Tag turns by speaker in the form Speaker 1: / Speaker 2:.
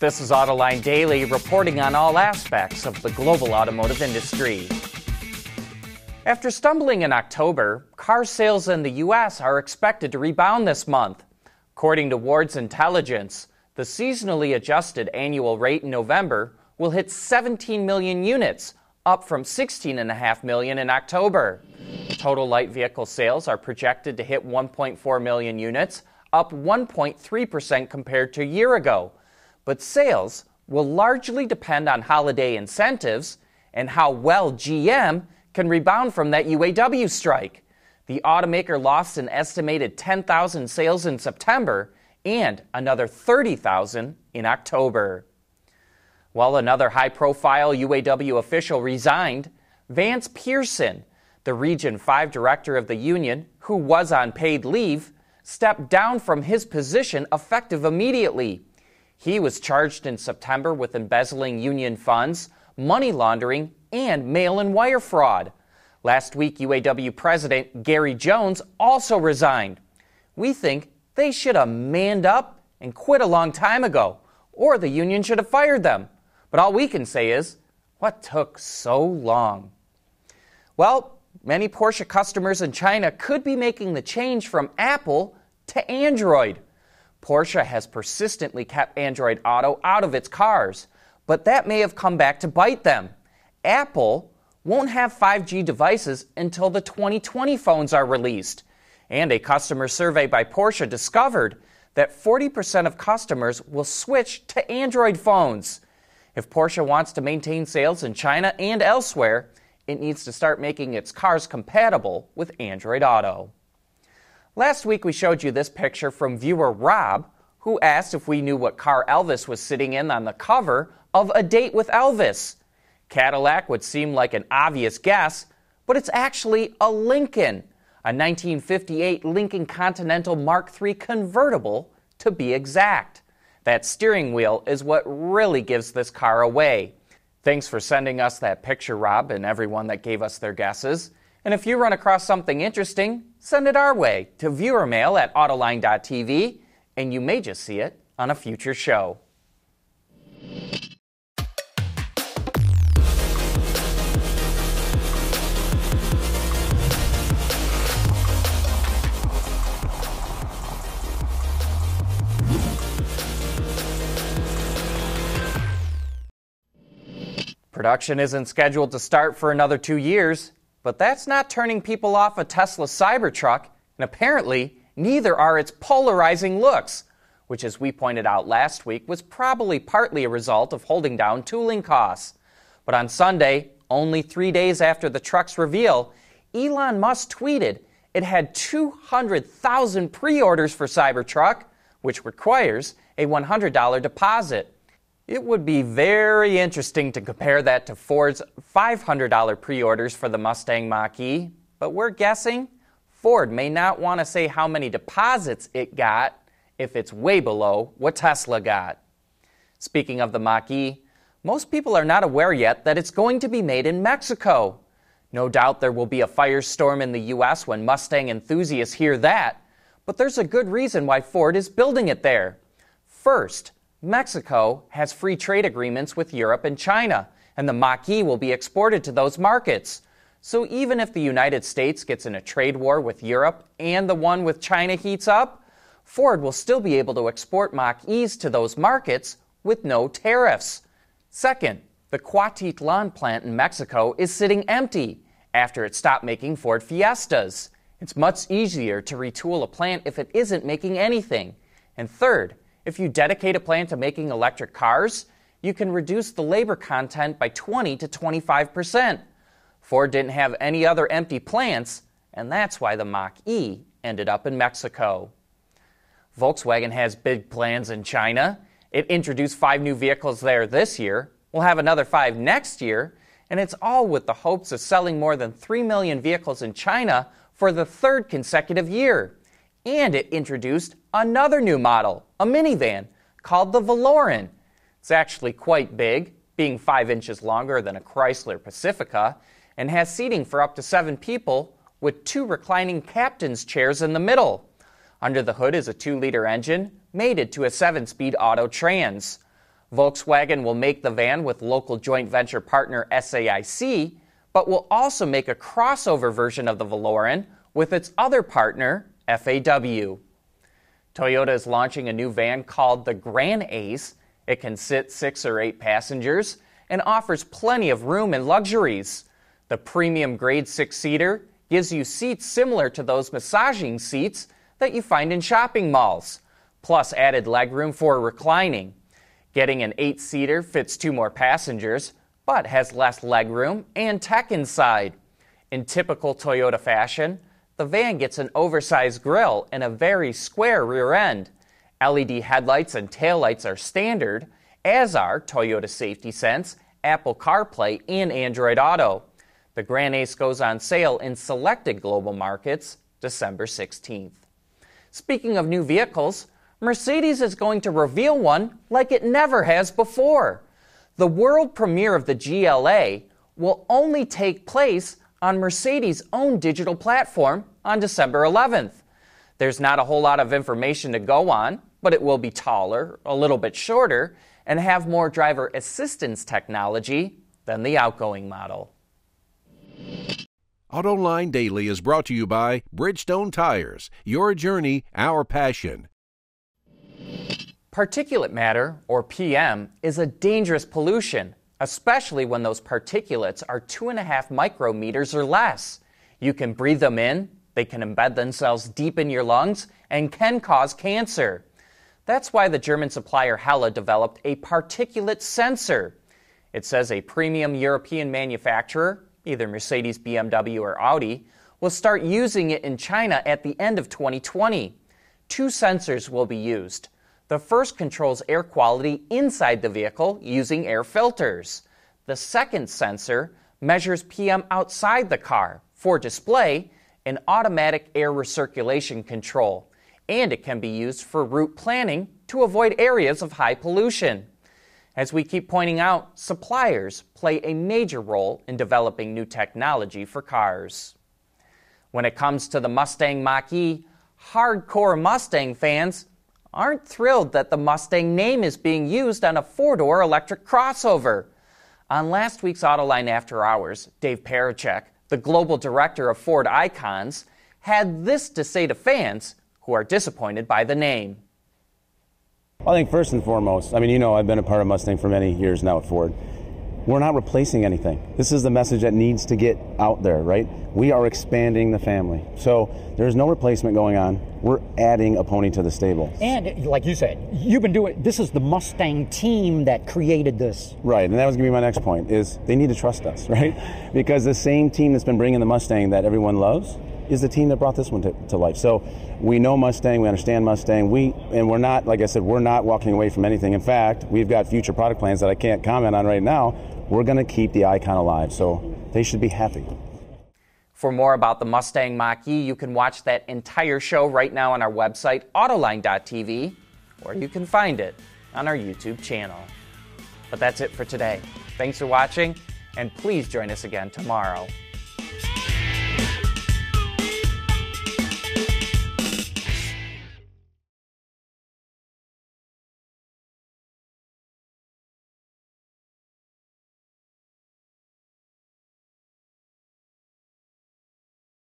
Speaker 1: This is Autoline Daily reporting on all aspects of the global automotive industry. After stumbling in October, car sales in the U.S. are expected to rebound this month. According to Ward's Intelligence, the seasonally adjusted annual rate in November will hit 17 million units, up from 16.5 million in October. Total light vehicle sales are projected to hit 1.4 million units, up 1.3% compared to a year ago but sales will largely depend on holiday incentives and how well GM can rebound from that UAW strike. The automaker lost an estimated 10,000 sales in September and another 30,000 in October. While another high profile UAW official resigned, Vance Pearson, the Region 5 director of the union, who was on paid leave, stepped down from his position effective immediately. He was charged in September with embezzling union funds, money laundering, and mail and wire fraud. Last week, UAW President Gary Jones also resigned. We think they should have manned up and quit a long time ago, or the union should have fired them. But all we can say is, what took so long? Well, many Porsche customers in China could be making the change from Apple to Android. Porsche has persistently kept Android Auto out of its cars, but that may have come back to bite them. Apple won't have 5G devices until the 2020 phones are released. And a customer survey by Porsche discovered that 40% of customers will switch to Android phones. If Porsche wants to maintain sales in China and elsewhere, it needs to start making its cars compatible with Android Auto. Last week we showed you this picture from viewer Rob, who asked if we knew what car Elvis was sitting in on the cover of A Date with Elvis. Cadillac would seem like an obvious guess, but it's actually a Lincoln, a 1958 Lincoln Continental Mark III convertible to be exact. That steering wheel is what really gives this car away. Thanks for sending us that picture, Rob, and everyone that gave us their guesses. And if you run across something interesting, send it our way to viewermail at autoline.tv, and you may just see it on a future show. Production isn't scheduled to start for another two years, but that's not turning people off a Tesla Cybertruck, and apparently, neither are its polarizing looks, which, as we pointed out last week, was probably partly a result of holding down tooling costs. But on Sunday, only three days after the truck's reveal, Elon Musk tweeted it had 200,000 pre orders for Cybertruck, which requires a $100 deposit. It would be very interesting to compare that to Ford's $500 pre orders for the Mustang Mach E, but we're guessing Ford may not want to say how many deposits it got if it's way below what Tesla got. Speaking of the Mach E, most people are not aware yet that it's going to be made in Mexico. No doubt there will be a firestorm in the U.S. when Mustang enthusiasts hear that, but there's a good reason why Ford is building it there. First, Mexico has free trade agreements with Europe and China, and the Mach-E will be exported to those markets. So even if the United States gets in a trade war with Europe and the one with China heats up, Ford will still be able to export Mach-E's to those markets with no tariffs. Second, the Cuautitlan plant in Mexico is sitting empty after it stopped making Ford Fiestas. It's much easier to retool a plant if it isn't making anything. And third, if you dedicate a plant to making electric cars, you can reduce the labor content by 20 to 25%. Ford didn't have any other empty plants, and that's why the Mach E ended up in Mexico. Volkswagen has big plans in China. It introduced five new vehicles there this year. We'll have another five next year, and it's all with the hopes of selling more than 3 million vehicles in China for the third consecutive year and it introduced another new model, a minivan, called the Viloran. It's actually quite big, being 5 inches longer than a Chrysler Pacifica, and has seating for up to 7 people with two reclining captain's chairs in the middle. Under the hood is a 2 liter engine mated to a 7 speed auto trans. Volkswagen will make the van with local joint venture partner SAIC, but will also make a crossover version of the Viloran with its other partner, FAW. Toyota is launching a new van called the Granace. It can sit six or eight passengers and offers plenty of room and luxuries. The premium grade six seater gives you seats similar to those massaging seats that you find in shopping malls, plus added legroom for reclining. Getting an eight seater fits two more passengers, but has less legroom and tech inside. In typical Toyota fashion, the van gets an oversized grille and a very square rear end. LED headlights and taillights are standard, as are Toyota Safety Sense, Apple CarPlay, and Android Auto. The Granace goes on sale in selected global markets December 16th. Speaking of new vehicles, Mercedes is going to reveal one like it never has before. The world premiere of the GLA will only take place on Mercedes' own digital platform on December 11th. There's not a whole lot of information to go on, but it will be taller, a little bit shorter, and have more driver assistance technology than the outgoing model.
Speaker 2: AutoLine Daily is brought to you by Bridgestone Tires. Your journey, our passion.
Speaker 1: Particulate matter, or PM, is a dangerous pollution, especially when those particulates are 2.5 micrometers or less. You can breathe them in, they can embed themselves deep in your lungs, and can cause cancer. That's why the German supplier Hella developed a particulate sensor. It says a premium European manufacturer either Mercedes, BMW, or Audi, will start using it in China at the end of 2020. Two sensors will be used. The first controls air quality inside the vehicle using air filters. The second sensor measures PM outside the car for display and automatic air recirculation control, and it can be used for route planning to avoid areas of high pollution. As we keep pointing out, suppliers play a major role in developing new technology for cars. When it comes to the Mustang Mach E, hardcore Mustang fans aren't thrilled that the Mustang name is being used on a four door electric crossover. On last week's Autoline After Hours, Dave Pericak, the global director of Ford Icons, had this to say to fans who are disappointed by the name.
Speaker 3: I think first and foremost, I mean, you know, I've been a part of Mustang for many years now at Ford. We're not replacing anything. This is the message that needs to get out there, right? We are expanding the family. So there's no replacement going on. We're adding a pony to the stable.
Speaker 4: And like you said, you've been doing this is the Mustang team that created this.
Speaker 3: Right, and that was going to be my next point is they need to trust us, right? Because the same team that's been bringing the Mustang that everyone loves is the team that brought this one to, to life. So we know Mustang, we understand Mustang. We and we're not, like I said, we're not walking away from anything. In fact, we've got future product plans that I can't comment on right now. We're going to keep the icon alive, so they should be happy.
Speaker 1: For more about the Mustang Mach-E, you can watch that entire show right now on our website, Autoline.tv, or you can find it on our YouTube channel. But that's it for today. Thanks for watching, and please join us again tomorrow.